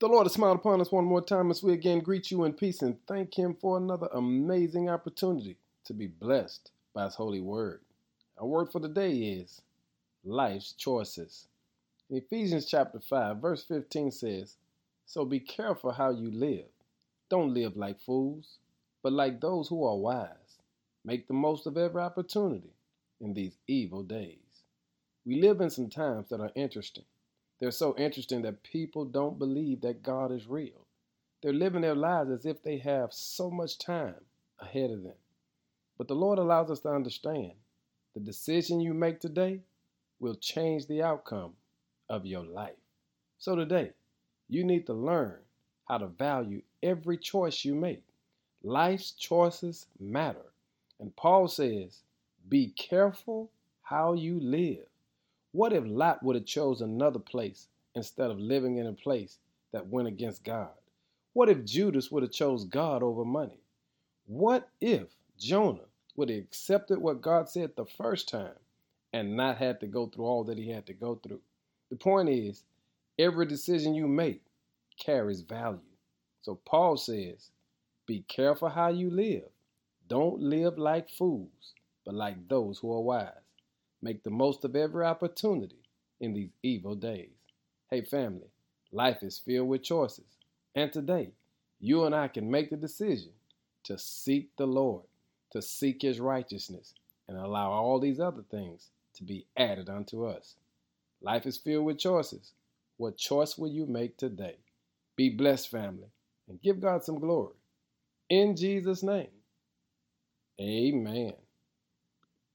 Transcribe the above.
The Lord has smiled upon us one more time as we again greet you in peace and thank Him for another amazing opportunity to be blessed by His holy word. Our word for the day is life's choices. In Ephesians chapter 5, verse 15 says, So be careful how you live. Don't live like fools, but like those who are wise. Make the most of every opportunity in these evil days. We live in some times that are interesting. They're so interesting that people don't believe that God is real. They're living their lives as if they have so much time ahead of them. But the Lord allows us to understand the decision you make today will change the outcome of your life. So today, you need to learn how to value every choice you make. Life's choices matter. And Paul says, be careful how you live. What if Lot would have chose another place instead of living in a place that went against God? What if Judas would have chose God over money? What if Jonah would have accepted what God said the first time and not had to go through all that he had to go through? The point is, every decision you make carries value. So Paul says, be careful how you live. Don't live like fools, but like those who are wise. Make the most of every opportunity in these evil days. Hey, family, life is filled with choices. And today, you and I can make the decision to seek the Lord, to seek His righteousness, and allow all these other things to be added unto us. Life is filled with choices. What choice will you make today? Be blessed, family, and give God some glory. In Jesus' name, amen.